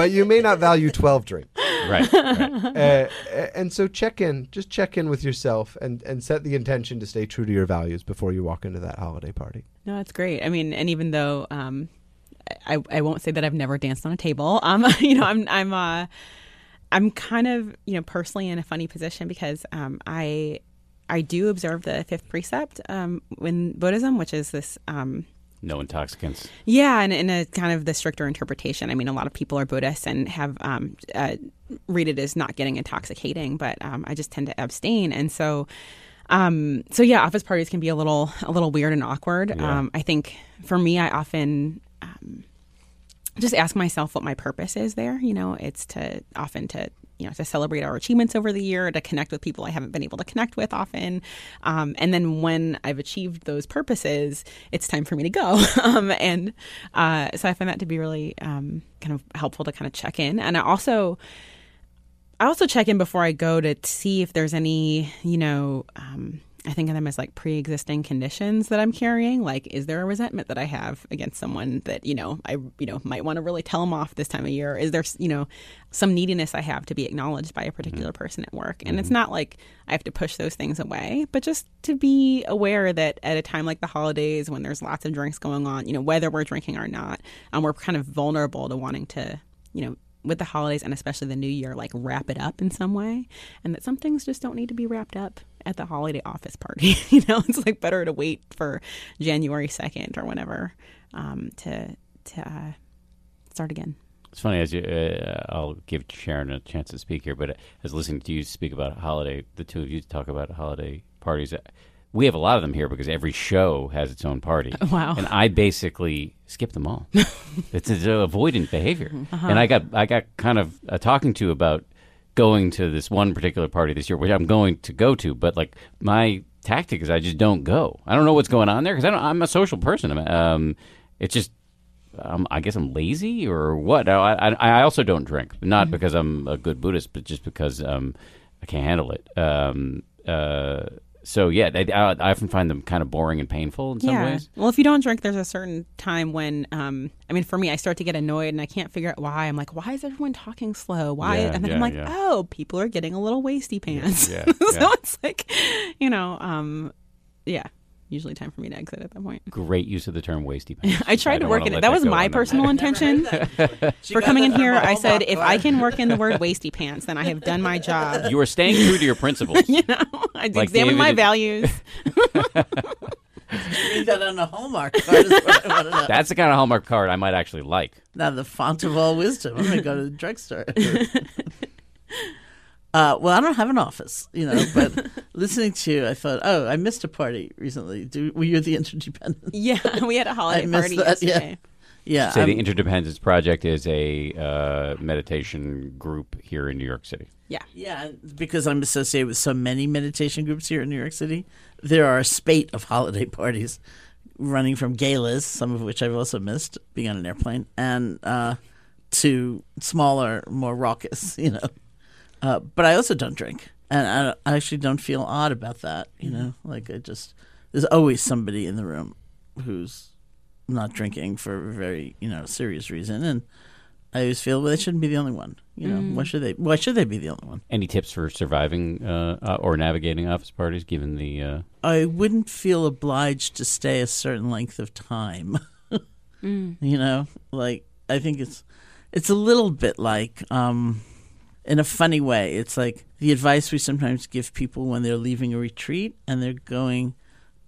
but you may not value twelve drinks. right, right. uh, and so check in, just check in with yourself, and and set the intention to stay true to your values before you walk into that holiday party. No, that's great. I mean, and even though um, I, I won't say that I've never danced on a table, um, (laughs) you know, I'm I'm uh, I'm kind of you know personally in a funny position because um, I I do observe the fifth precept um, in Buddhism, which is this um, No intoxicants. yeah, and in a kind of the stricter interpretation. I mean, a lot of people are Buddhists and have um, uh, read it as not getting intoxicating, but um, I just tend to abstain, and so. Um, so yeah, office parties can be a little a little weird and awkward. Yeah. Um, I think for me, I often um, just ask myself what my purpose is there. You know, it's to often to you know to celebrate our achievements over the year, to connect with people I haven't been able to connect with often, um, and then when I've achieved those purposes, it's time for me to go. (laughs) um, and uh, so I find that to be really um, kind of helpful to kind of check in, and I also. I also check in before I go to see if there's any, you know, um, I think of them as like pre-existing conditions that I'm carrying. Like, is there a resentment that I have against someone that you know I you know might want to really tell them off this time of year? Is there you know some neediness I have to be acknowledged by a particular person at work? And it's not like I have to push those things away, but just to be aware that at a time like the holidays, when there's lots of drinks going on, you know, whether we're drinking or not, um, we're kind of vulnerable to wanting to you know with the holidays and especially the new year, like wrap it up in some way. And that some things just don't need to be wrapped up at the holiday office party. (laughs) you know, it's like better to wait for January 2nd or whenever um, to, to uh, start again. It's funny as you. Uh, I'll give Sharon a chance to speak here, but as listening to you speak about holiday, the two of you talk about holiday parties. uh, We have a lot of them here because every show has its own party. (laughs) Wow. And I basically skip them all. (laughs) it's an avoidant behavior, and I got I got kind of uh, talking to about going to this one particular party this year, which I'm going to go to, but like my tactic is I just don't go. I don't know what's going on there because I don't. I'm a social person. I'm, um, it's just um, I guess I'm lazy or what. I, I, I also don't drink, not because I'm a good Buddhist, but just because um, I can't handle it. Um, uh, so yeah, I, I I often find them kind of boring and painful in some yeah. ways. Well, if you don't drink, there's a certain time when, um, I mean, for me, I start to get annoyed and I can't figure out why. I'm like, why is everyone talking slow? Why? Yeah, and then yeah, I'm like, oh, people are getting a little wasty pants. yeah, (laughs) so it's like, you know, um, yeah, usually time for me to exit at that point. Great use of the term "wasty (laughs) pants." I tried to work in it. That was my on that. personal intention (laughs) for coming in here. I said, if I can work in the word wasty pants, then I have done my job. You are staying true to your principles. (laughs) you know, I Like examined my David- values. Read that on a Hallmark card is what I want to know. That's the kind of Hallmark card I might actually like. Now the font of all wisdom. I'm gonna go to the drugstore. Uh, well, I don't have an office, you know, but (laughs) listening to you, I thought, oh, I missed a party recently. Do, were you the interdependent? yeah, (laughs) we had a holiday party that, yeah. yesterday. Yeah, Say I'm- the Interdependence Project is a uh, meditation group here in New York City. Yeah. yeah, because I'm associated with so many meditation groups here in New York City. There are a spate of holiday (laughs) parties running from galas, some of which I've also missed being on an airplane, and uh, to smaller, more raucous, you know. Uh, but I also don't drink, and I, I actually don't feel odd about that. You know, like I just there's always somebody in the room who's not drinking for a very you know serious reason, and I always feel well they shouldn't be the only one. You know, why should they? Why should they be the only one? Any tips for surviving uh, uh, or navigating office parties, given the uh, I wouldn't feel obliged to stay a certain length of time. (laughs) You know, like I think it's it's a little bit like um in a funny way. It's like the advice we sometimes give people when they're leaving a retreat and they're going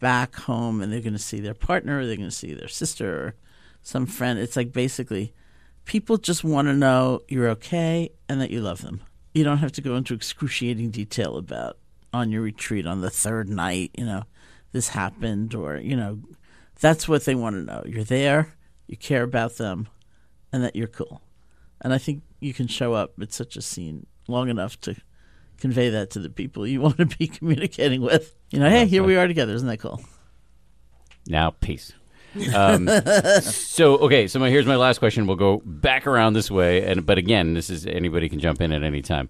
back home and they're going to see their partner or they're going to see their sister or some friend. It's like basically people just want to know you're okay and that you love them. You don't have to go into excruciating detail about on your retreat on the third night, you know, this happened or, you know, that's what they want to know. You're there, you care about them, and that you're cool. And I think you can show up at such a scene long enough to convey that to the people you (laughs) want to be communicating with. You know, hey, here we are together. Isn't that cool? now peace? Um, (laughs) so okay, so my, here's my last question. We'll go back around this way, and but again, this is anybody can jump in at any time.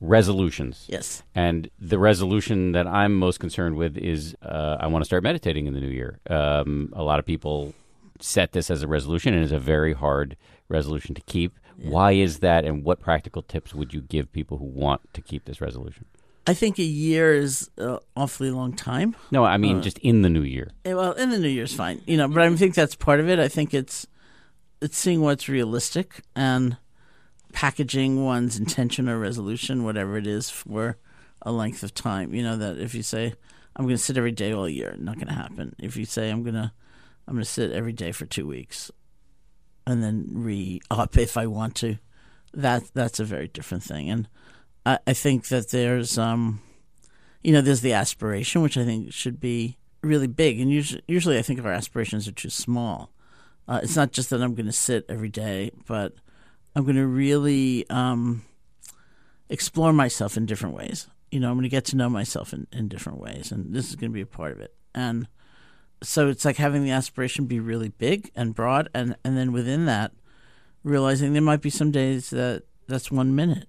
Resolutions. Yes. And the resolution that I'm most concerned with is uh, I want to start meditating in the new year. Um, a lot of people set this as a resolution, and it's a very hard resolution to keep. Why is that, and what practical tips would you give people who want to keep this resolution? I think a year is an awfully long time. No, I mean just in the new year. Eh, Well, in the new year's fine, you know, but I think that's part of it. I think it's it's seeing what's realistic and packaging one's intention or resolution, whatever it is, for a length of time. You know that if you say I'm going to sit every day all year, not going to happen. If you say I'm gonna I'm going to sit every day for two weeks, and then re up if I want to, that that's a very different thing. And I, I think that there's um you know, there's the aspiration, which I think should be really big. And usually, usually I think our aspirations are too small. Uh, it's not just that I'm going to sit every day, but I'm going to really um, explore myself in different ways. You know, I'm going to get to know myself in, in different ways, and this is going to be a part of it. And so it's like having the aspiration be really big and broad, and, and then within that, realizing there might be some days that that's one minute,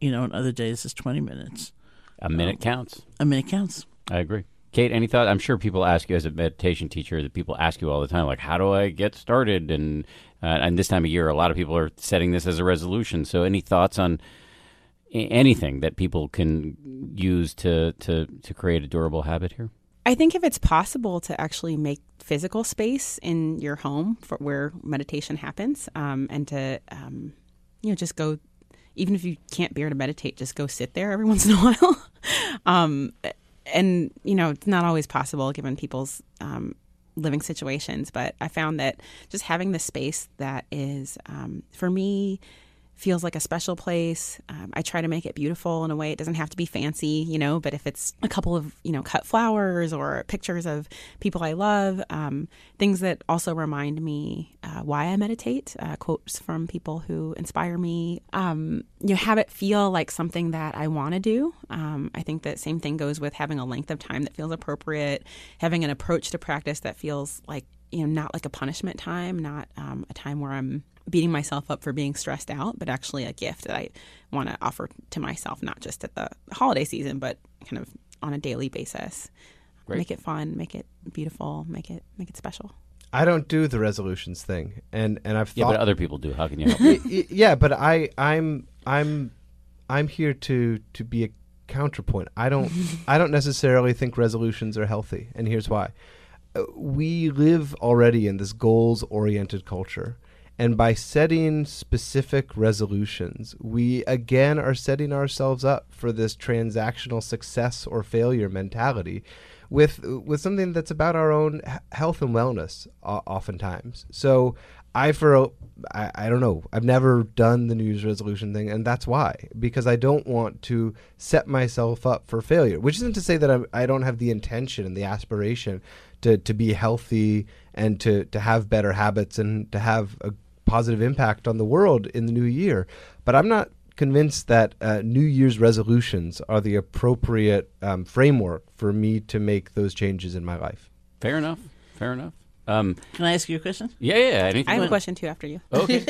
you know, and other days is 20 minutes. A minute counts. A minute counts. I agree. Kate, any thought? I'm sure people ask you as a meditation teacher that people ask you all the time, like, how do I get started? And uh, and this time of year, a lot of people are setting this as a resolution. So, any thoughts on anything that people can use to to to create a durable habit here? I think if it's possible to actually make physical space in your home for where meditation happens, um, and to um, you know just go, even if you can't bear to meditate, just go sit there every (laughs) once in a while. (laughs) um, and you know it's not always possible given people's um, living situations, but I found that just having the space that is um, for me feels like a special place. Um, I try to make it beautiful in a way. It doesn't have to be fancy, you know, but if it's a couple of, you know, cut flowers or pictures of people I love, um, things that also remind me uh, why I meditate, uh, quotes from people who inspire me, um, you know, have it feel like something that I want to do. Um, I think that same thing goes with having a length of time that feels appropriate, having an approach to practice that feels like, you know, not like a punishment time, not um, a time where I'm beating myself up for being stressed out, but actually a gift that I want to offer to myself, not just at the holiday season, but kind of on a daily basis. Great. Make it fun, make it beautiful, make it make it special. I don't do the resolutions thing, and and I've Yeah, thought but other people do. How can you (laughs) help? Y- y- yeah, but I I'm I'm I'm here to to be a counterpoint. I don't (laughs) I don't necessarily think resolutions are healthy, and here's why. Uh, We live already in this goals oriented culture. And by setting specific resolutions, we again are setting ourselves up for this transactional success or failure mentality with with something that's about our own health and wellness o- oftentimes. So I for a- I, I don't know. I've never done the New Year's resolution thing, and that's why because I don't want to set myself up for failure. Which isn't to say that I'm, I don't have the intention and the aspiration to to be healthy and to to have better habits and to have a positive impact on the world in the new year. But I'm not convinced that uh, New Year's resolutions are the appropriate um, framework for me to make those changes in my life. Fair enough. Fair enough. Um, Can I ask you a question? yeah, yeah. Anything? I have a question too after you. Okay. (laughs) (laughs)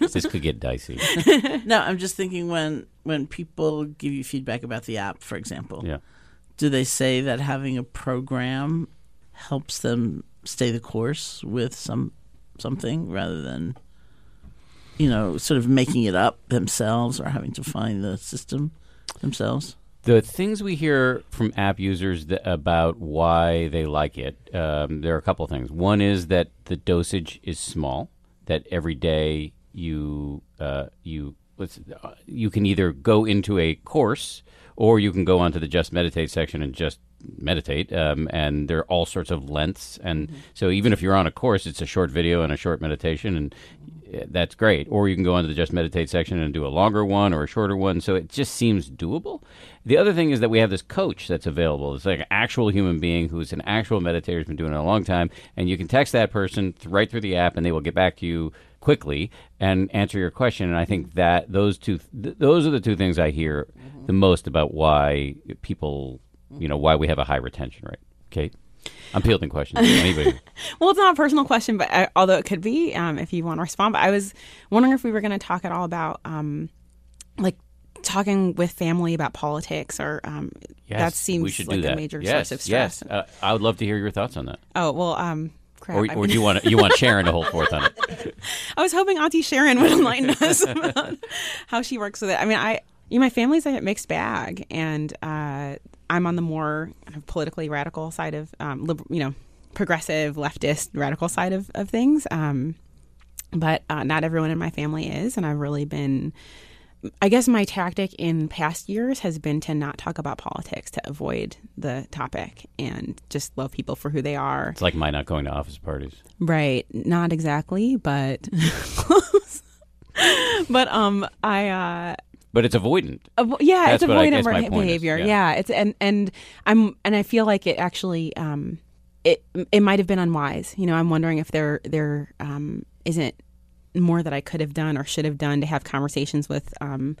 this could get dicey. (laughs) no, I'm just thinking when when people give you feedback about the app, for example, Yeah. do they say that having a program helps them stay the course with some something rather than you know sort of making it up themselves or having to find the system themselves? The things we hear from app users that, about why they like it, um, there are a couple things. One is that the dosage is small. That every day you uh, you let's uh, you can either go into a course or you can go onto the just meditate section and just meditate. Um, and there are all sorts of lengths. And so even if you're on a course, it's a short video and a short meditation, and uh, that's great. Or you can go onto the just meditate section and do a longer one or a shorter one. So it just seems doable. The other thing is that we have this coach that's available. It's like an actual human being who's an actual meditator who's been doing it a long time, and you can text that person right through the app, and they will get back to you quickly and answer your question. And I think that those two, th- those are the two things I hear the most about why people, you know, why we have a high retention rate. Kate, I'm fielding questions. Anybody? (laughs) Well, it's not a personal question, but I, although it could be, um, if you want to respond. But I was wondering if we were going to talk at all about, um, like, talking with family about politics, or um, Yes, that seems like that. a major yes, source of stress. Yes, uh, I would love to hear your thoughts on that. Oh well, um, crap. Or, I or mean- do you want you want Sharon to hold forth on it? (laughs) I was hoping Auntie Sharon would enlighten us (laughs) about how she works with it. I mean, I, you know, my family's a mixed bag, and uh, I'm on the more kind of politically radical side of, um, liber- you know, progressive leftist radical side of of things. Um, but uh, not everyone in my family is, and I've really been. I guess my tactic in past years has been to not talk about politics, to avoid the topic, and just love people for who they are. It's like my not going to office parties. Right. Not exactly, but (laughs) close. but um I uh But it's avoidant. avo- yeah, That's it's avoidant guess my is, behavior. yeah. Yeah. it's and and I'm and I feel like it actually um it it might have been unwise. You know, I'm wondering if there there um isn't more that I could have done or should have done to have conversations with um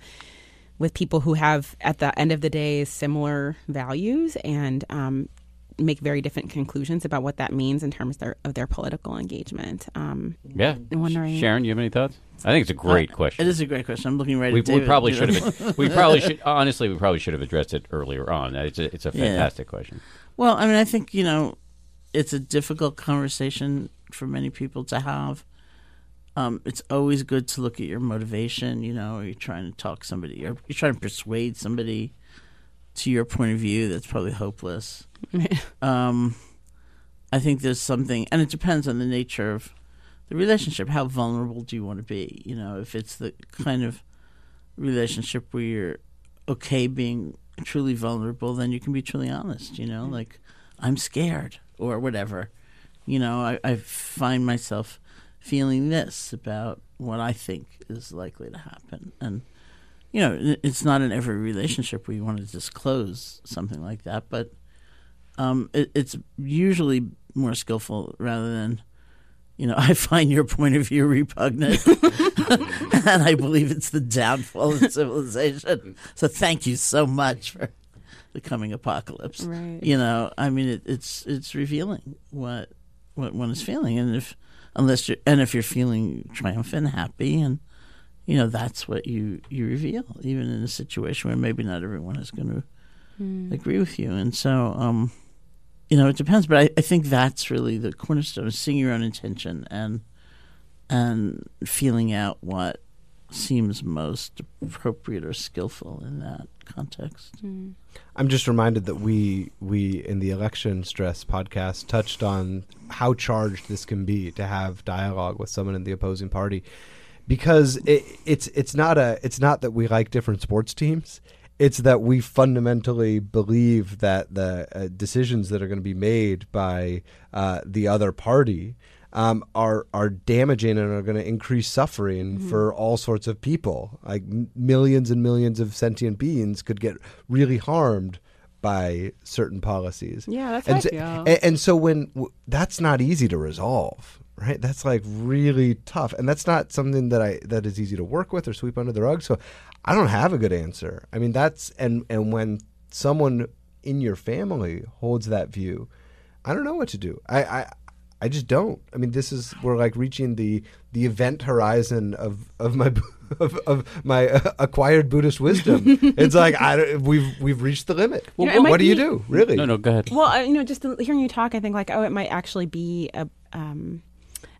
with people who have at the end of the day similar values and um make very different conclusions about what that means in terms of their, of their political engagement. Um, Yeah. I'm wondering- Sharon, you have any thoughts? I think it's a great Uh, question. It is a great question. I'm looking right we, at we probably should (laughs) have. We probably should. Honestly, we probably should have addressed it earlier on. It's a, it's a Yeah. fantastic question. Well, I mean, I think you know, it's a difficult conversation for many people to have. Um, it's always good to look at your motivation. You know, are you trying to talk somebody? Or you're trying to persuade somebody to your point of view. That's probably hopeless. um, I think there's something, and it depends on the nature of the relationship. How vulnerable do you want to be? You know, if it's the kind of relationship where you're okay being truly vulnerable, then you can be truly honest. You know, like I'm scared or whatever. You know, I, I find myself feeling this about what I think is likely to happen, and you know, it's not in every relationship where you want to disclose something like that, but um, it, it's usually more skillful rather than. You know, (laughs) I find your point of view repugnant, (laughs) and I believe it's the downfall of civilization. So, thank you so much for the coming apocalypse. Right. You know, I mean, it, it's it's revealing what what one is feeling, and if unless you're and if you're feeling triumphant, happy, and you know that's what you you reveal, even in a situation where maybe not everyone is going to agree with you. And so, um, you know, it depends. But I, I think that's really the cornerstone: is seeing your own intention and and feeling out what seems most appropriate or skillful in that context. I'm just reminded that we we in the election stress podcast touched on how charged this can be to have dialogue with someone in the opposing party because it, it's it's not a it's not that we like different sports teams it's that we fundamentally believe that the uh, decisions that are going to be made by uh, the other party um, are are damaging and are going to increase suffering for all sorts of people. Like m- millions and millions of sentient beings could get really harmed by certain policies. Yeah, that's and so, feel. a- and so when w- that's not easy to resolve, right? That's like really tough, and that's not something that I that is easy to work with or sweep under the rug. So I don't have a good answer. I mean, that's and and when someone in your family holds that view, I don't know what to do. I. I I just don't. I mean, this is we're like reaching the the event horizon of of my (laughs) of, of my uh, acquired Buddhist wisdom. (laughs) it's like I don't- we've we've reached the limit. You know, it might what do you do? Really? No, no, go ahead. Well, uh, you know, just hearing you talk, I think like, oh, it might actually be a um,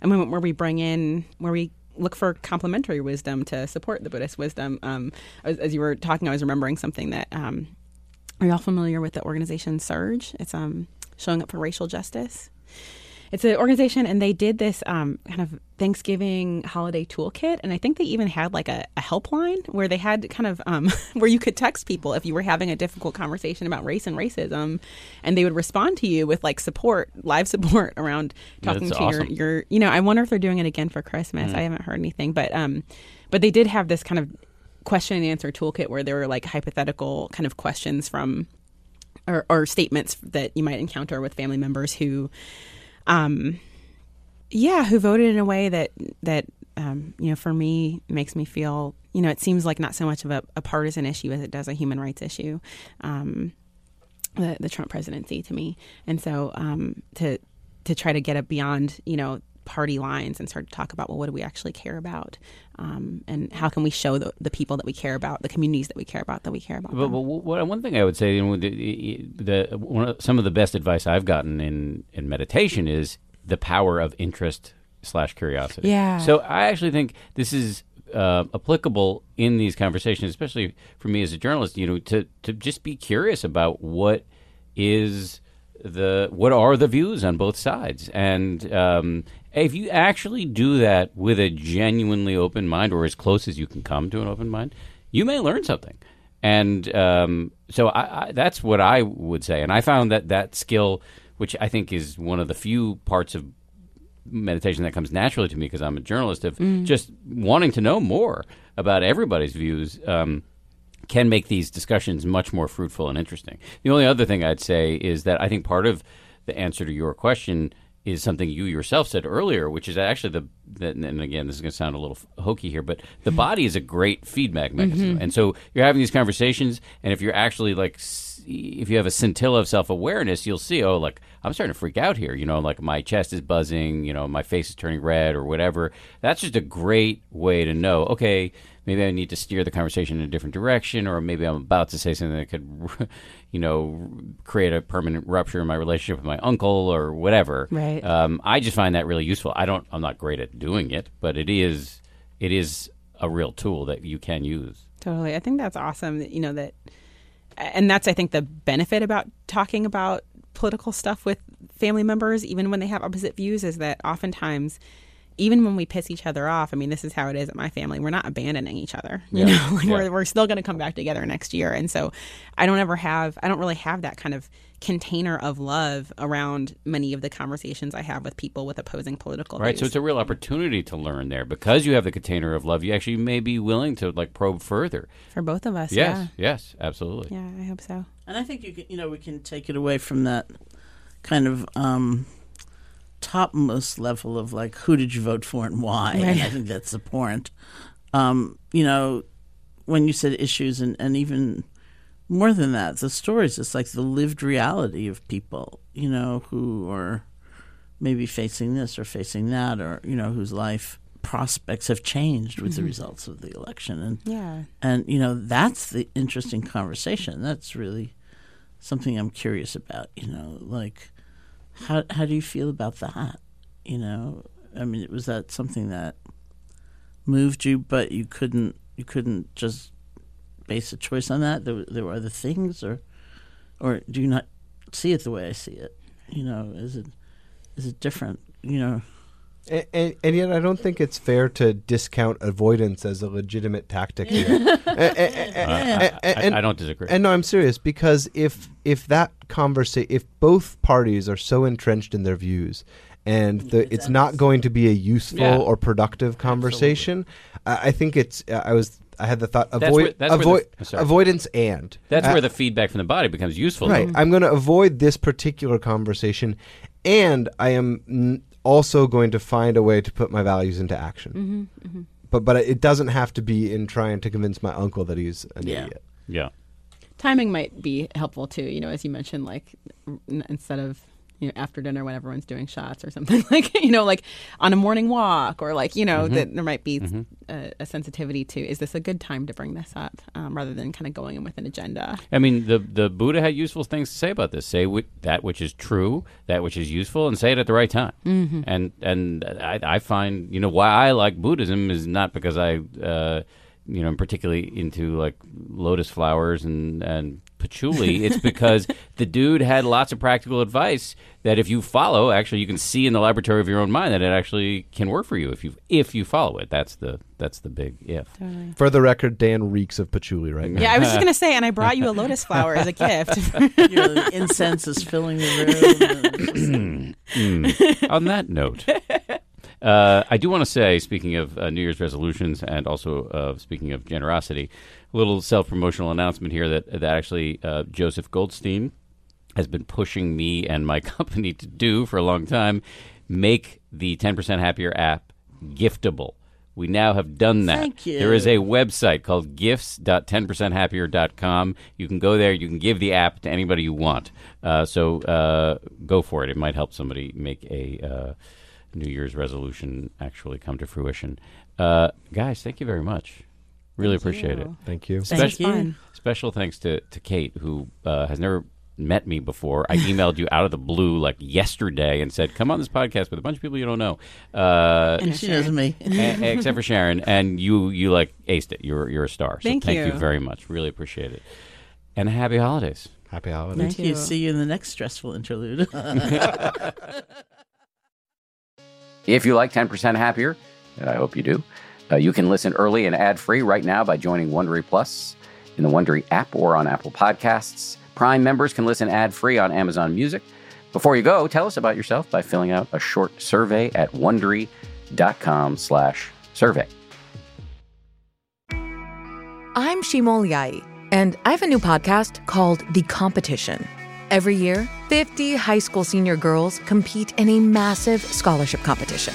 a moment where we bring in where we look for complementary wisdom to support the Buddhist wisdom. Um, as, as you were talking, I was remembering something that um, are y'all familiar with the organization SURJ? It's um showing up for racial justice. It's an organization, and they did this um, kind of Thanksgiving holiday toolkit, and I think they even had like a, a helpline where they had kind of um, (laughs) where you could text people if you were having a difficult conversation about race and racism, and they would respond to you with like support, live support around talking That's to awesome. your your. You know, I wonder if they're doing it again for Christmas. I haven't heard anything, but um, but they did have this kind of question and answer toolkit where there were like hypothetical kind of questions from or, or statements that you might encounter with family members who um yeah who voted in a way that that um you know for me makes me feel you know it seems like not so much of a, a partisan issue as it does a human rights issue um the, the Trump presidency to me. And so um to to try to get it beyond you know party lines and start to talk about well what do we actually care about um, and how can we show the, the people that we care about the communities that we care about that we care about But, but one thing I would say, you know, the, the one of, some of the best advice I've gotten in in meditation is the power of interest slash curiosity. Yeah. So I actually think this is uh, applicable in these conversations, especially for me as a journalist. You know, to to just be curious about what is the what are the views on both sides, and um, if you actually do that with a genuinely open mind, or as close as you can come to an open mind, you may learn something. And um, so I, I, that's what I would say. And I found that that skill, which I think is one of the few parts of meditation that comes naturally to me because I'm a journalist, of just wanting to know more about everybody's views. Um, can make these discussions much more fruitful and interesting. The only other thing I'd say is that I think part of the answer to your question is something you yourself said earlier, which is actually the, the and again this is going to sound a little hokey here, but the mm-hmm. body is a great feedback mechanism, mm-hmm. and so you're having these conversations, and if you're actually like if you have a scintilla of self awareness, you'll see, oh, like I'm starting to freak out here. You know, like my chest is buzzing, you know, my face is turning red or whatever. That's just a great way to know, okay, maybe I need to steer the conversation in a different direction, or maybe I'm about to say something that could, (laughs) you know, create a permanent rupture in my relationship with my uncle or whatever. Right. Um, I just find that really useful. I don't. I'm not great at doing it, but it is. It is a real tool that you can use. Totally. I think that's awesome that you know that and that's I think the benefit about talking about political stuff with family members even when they have opposite views is that oftentimes even when we piss each other off, I mean, this is how it is at my family. We're not abandoning each other. (laughs) You Yeah. know, like Yeah. we're, we're still going to come back together next year. And so I don't ever have, I don't really have that kind of container of love around many of the conversations I have with people with opposing political Right. So it's a real opportunity to learn there because you have the container of love. You actually may be willing to like probe further. For both of us. Yes. Yes. Absolutely. Yeah. Yeah, I hope so. And I think you can, you know, we can take it away from that kind of um, topmost level of like, who did you vote for and why? And I think that's the point. Um, you know, when you said issues and, and even more than that, the stories, it's like the lived reality of people, you know, who are maybe facing this or facing that or, you know, whose life prospects have changed with the mm-hmm. results of the election. And Yeah. and you know that's the interesting conversation. That's really something I'm curious about. You know, like how how do you feel about that? You know, I mean, was that something that moved you, but you couldn't you couldn't just base a choice on that? There, there were other things, or or do you not see it the way I see it? You know, is it is it different? You know. And, and, and, yet, I don't think it's fair to discount avoidance as a legitimate tactic here. and, uh, I, I, don't disagree. And no, I'm serious because if if that conversation, if both parties are so entrenched in their views, and the, it's not going to be a useful yeah. or productive conversation, I think it's. Uh, I was I had the thought avoid avoid avoidance and that's uh, where the feedback from the body becomes useful. Right. Though. I'm going to avoid this particular conversation, and I am n- also going to find a way to put my values into action. Mm-hmm, mm-hmm. But but it doesn't have to be in trying to convince my uncle that he's an yeah. idiot. Yeah. Timing might be helpful too. You know, as you mentioned, like n- instead of you know after dinner when everyone's doing shots or something (laughs) like you know like on a morning walk or like you know mm-hmm. that there might be mm-hmm. a, a, sensitivity to is this a good time to bring this up um, rather than kind of going in with an agenda i mean the the buddha had useful things to say about this say that which is true that which is useful and say it at the right time mm-hmm. and and I, I, find you know why i like buddhism is not because i uh, you know, I'm particularly into like lotus flowers and and patchouli, (laughs) it's because the dude had lots of practical advice that if you follow, actually you can see in the laboratory of your own mind that it actually can work for you if you if you follow it. That's the that's the big if. Totally. For the record, Dan reeks of patchouli right now. Yeah, I was just gonna say, and I brought you a (laughs) lotus flower as a gift. (laughs) Your incense is filling the room. mm. (clears throat) On that note. Uh, I do want to say, speaking of uh, New Year's resolutions and also uh, speaking of generosity, a little self promotional announcement here that that actually uh, Joseph Goldstein has been pushing me and my (laughs) company to do for a long time. Make the 10% Happier app giftable. We now have done that. Thank you. There is a website called gifts.10percenthappier.com. You can go there. You can give the app to anybody you want. Uh, so uh, go for it. It might help somebody make a uh, New Year's resolution actually come to fruition. Uh, guys, thank you very much. Really thank appreciate you. it. Thank you. Thank you. Special thanks to, to Kate, who uh, has never met me before. I emailed you out of the blue like yesterday and said, "Come on this podcast with a bunch of people you don't know." Uh, and she knows me, (laughs) a- except for Sharon. And you, you like aced it. You're you're a star. So thank, thank you. you very much. Really appreciate it. And happy holidays. Happy holidays. Thank, thank you. See you in the next stressful interlude. (laughs) (laughs) If you like 10% Happier, and I hope you do, uh, you can listen early and ad free right now by joining Wondery Plus in the Wondery app or on Apple Podcasts. Prime members can listen ad free on Amazon Music. Before you go, tell us about yourself by filling out a short survey at wondery.com/slash survey. I'm Shimol Yai, and I have a new podcast called The Competition. Every year, 50 high school senior girls compete in a massive scholarship competition.